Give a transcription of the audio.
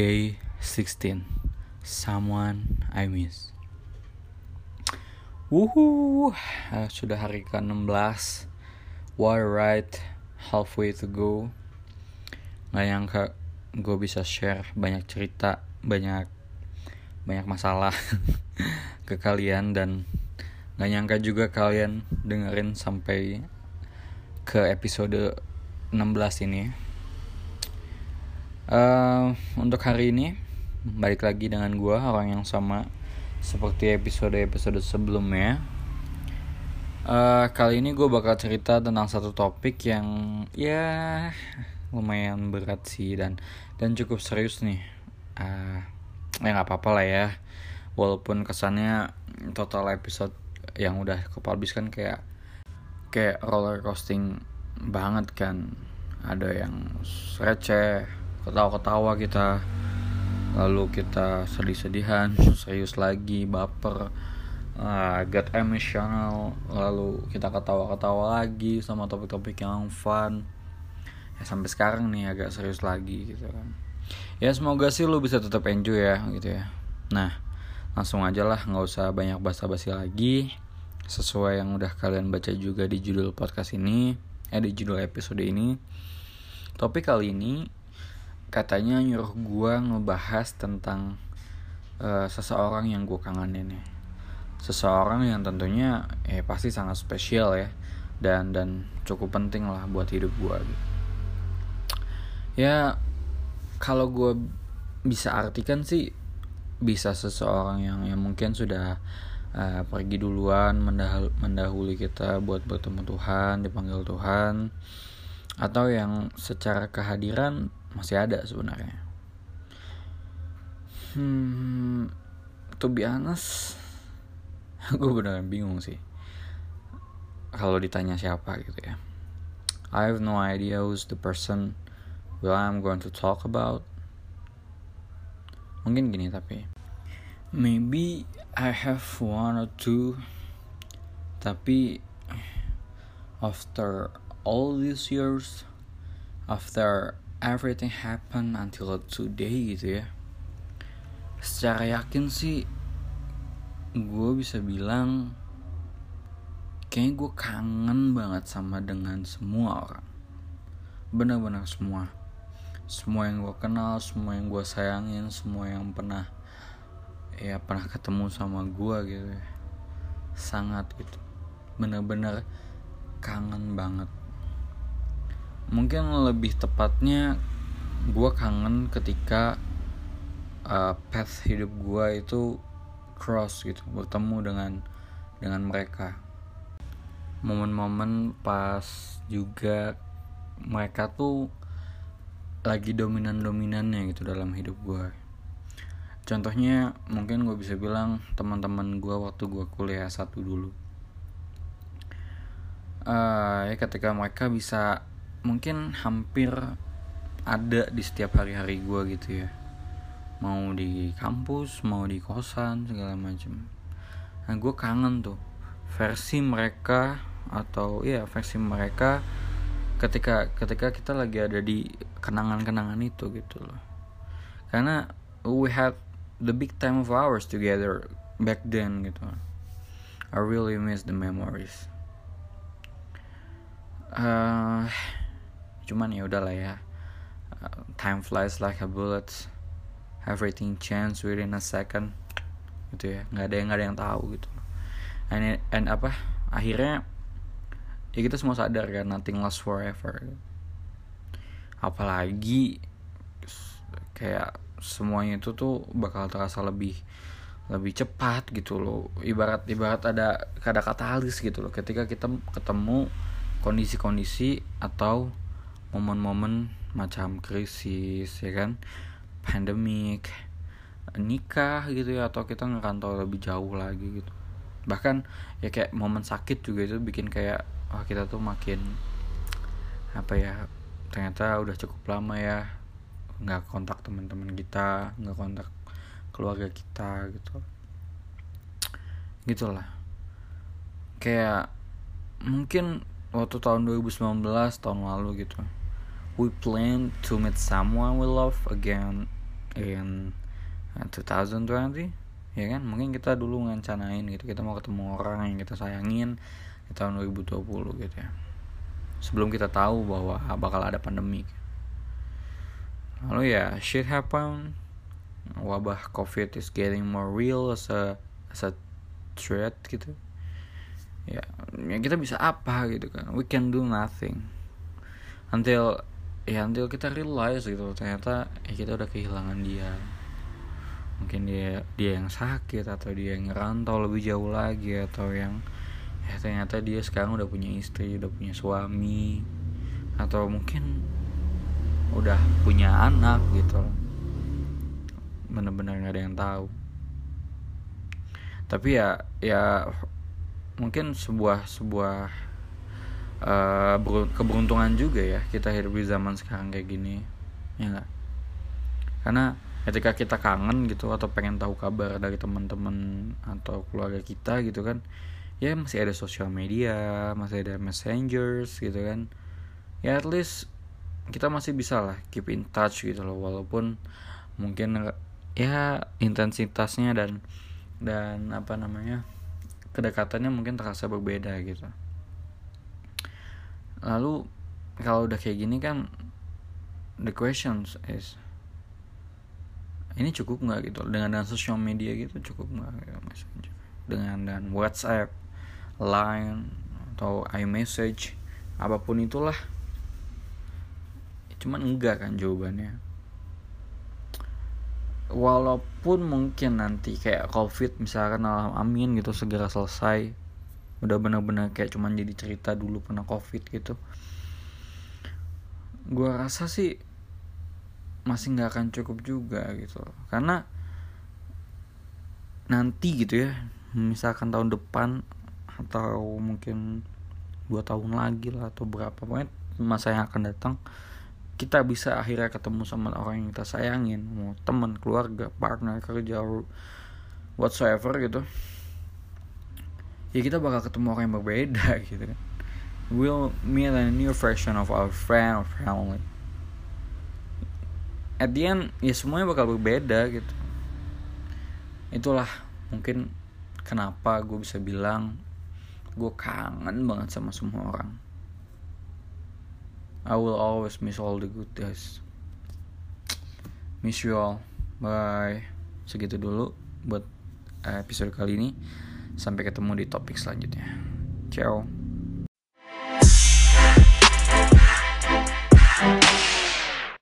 Day 16 Someone I Miss. Wuhu. Uh, Sudah hari ke-16 What a ride. Halfway to go. Gak nyangka gue bisa share banyak cerita Banyak banyak masalah ke kalian Dan gak nyangka juga kalian dengerin sampai ke episode 16 ini Untuk hari ini Balik lagi dengan gue orang yang sama Seperti episode-episode sebelumnya. Uh, Kali ini gue bakal cerita tentang satu topik yang Ya lumayan berat sih Dan dan cukup serius nih. Uh, Ya gak apa-apa lah ya. Walaupun kesannya total episode yang udah kepublish kan kayak Kayak roller coasting banget kan. Ada yang receh ketawa-ketawa kita. Lalu kita sedih-sedihan serius lagi baper. Uh, get emotional lalu kita ketawa-ketawa lagi sama topik-topik yang fun. Ya sampai sekarang nih agak serius lagi gitu kan. Ya semoga sih lu bisa tetap enjoy ya gitu ya. Nah langsung aja lah nggak usah banyak basa-basi lagi. Sesuai yang udah kalian baca juga di judul podcast ini eh di judul episode ini. Topik kali ini katanya nyuruh gue ngebahas tentang uh, seseorang yang gue kangenin ya seseorang yang tentunya eh pasti sangat spesial ya dan dan cukup penting lah buat hidup gue gitu. ya kalau gue bisa artikan sih bisa seseorang yang yang mungkin sudah uh, pergi duluan mendahul mendahului kita buat bertemu Tuhan dipanggil Tuhan atau yang secara kehadiran masih ada sebenarnya. Hmm to be honest gue beneran bingung sih. Kalau ditanya siapa gitu ya. I have no idea who's the person will I'm going to talk about. Mungkin gini tapi maybe I have one or two tapi after all these years after everything happen until today gitu ya. Secara yakin sih gue bisa bilang kayaknya gue kangen banget sama dengan semua orang. Benar-benar semua. Semua yang gue kenal semua yang gue sayangin semua yang pernah ya pernah ketemu sama gue gitu ya. Sangat gitu. Benar-benar kangen banget mungkin lebih tepatnya gue kangen ketika uh, path hidup gue itu cross gitu bertemu dengan dengan mereka. Momen-momen pas juga mereka tuh lagi dominan-dominannya gitu dalam hidup gue contohnya mungkin gue bisa bilang teman-teman gue waktu gue kuliah satu dulu. Uh, ya ketika mereka bisa mungkin hampir ada di setiap hari-hari gue gitu ya. Mau di kampus mau di kosan segala macam nah gue kangen tuh versi mereka atau ya versi mereka ketika ketika kita lagi ada di kenangan-kenangan itu gitu loh. Karena we had the big time of ours together back then gitu. I really miss the memories. Uh, cuman ya udahlah ya uh, time flies like a bullet everything change within a second gitu ya. Nggak ada yang nggak ada yang tahu gitu. And, and apa akhirnya ya kita semua sadar kan nothing lasts forever. Apalagi kayak semuanya itu tuh bakal terasa lebih lebih cepat gitu loh. Ibarat ibarat ada ada katalis gitu loh. Ketika kita ketemu kondisi-kondisi atau momen-momen macam krisis ya kan? Pandemik nikah gitu ya atau kita ngerantau lebih jauh lagi gitu. Bahkan ya kayak momen sakit juga itu bikin kayak wah kita tuh makin apa ya ternyata udah cukup lama ya nggak kontak teman-teman kita nggak kontak keluarga kita gitu. Gitulah. Kayak mungkin waktu tahun 2019 tahun lalu gitu we plan to meet someone we love again in 2020 ya kan? Mungkin kita dulu ngancanain gitu kita mau ketemu orang yang kita sayangin di tahun 2020 gitu ya. Sebelum kita tahu bahwa bakal ada pandemi. Lalu ya shit happen. Wabah covid is getting more real as a as a threat gitu. Ya, ya kita bisa apa gitu kan? We can do nothing. Until ya until kita realize gitu ternyata ya kita udah kehilangan dia. Mungkin dia dia yang sakit atau dia yang ngerantau lebih jauh lagi atau yang ya ternyata dia sekarang udah punya istri udah punya suami atau mungkin udah punya anak gitu bener-bener nggak ada yang tahu. Tapi ya ya mungkin sebuah sebuah uh, keberuntungan juga ya kita hidup di zaman sekarang kayak gini ya nggak? Karena ketika kita kangen gitu atau pengen tahu kabar dari teman-teman atau keluarga kita gitu kan ya masih ada sosial media masih ada messengers gitu kan. Ya at least kita masih bisa lah keep in touch gitu loh walaupun mungkin ya intensitasnya dan dan apa namanya kedekatannya mungkin terasa berbeda gitu lalu kalau udah kayak gini kan the questions is ini cukup nggak gitu? Dengan dan sosial media gitu cukup nggak gitu, messenger dengan dan WhatsApp, Line atau iMessage apa pun itulah. Cuman enggak kan jawabannya. Walaupun mungkin nanti kayak covid misalkan amin gitu segera selesai udah benar-benar kayak cuman jadi cerita dulu pernah covid gitu. Gua rasa sih masih nggak akan cukup juga gitu. Karena nanti gitu ya misalkan tahun depan atau mungkin dua tahun lagi lah atau berapa pokoknya masa yang akan datang kita bisa akhirnya ketemu sama orang yang kita sayangin mau teman keluarga partner kerja whatsoever gitu ya kita bakal ketemu orang yang berbeda gitu kan. We'll meet a new version of our friend or family. At the end ya semuanya bakal berbeda gitu. Itulah mungkin kenapa gue bisa bilang gue kangen banget sama semua orang. I will always miss all the good days. Miss you all. Bye. Segitu dulu buat episode kali ini sampai ketemu di topik selanjutnya. Ciao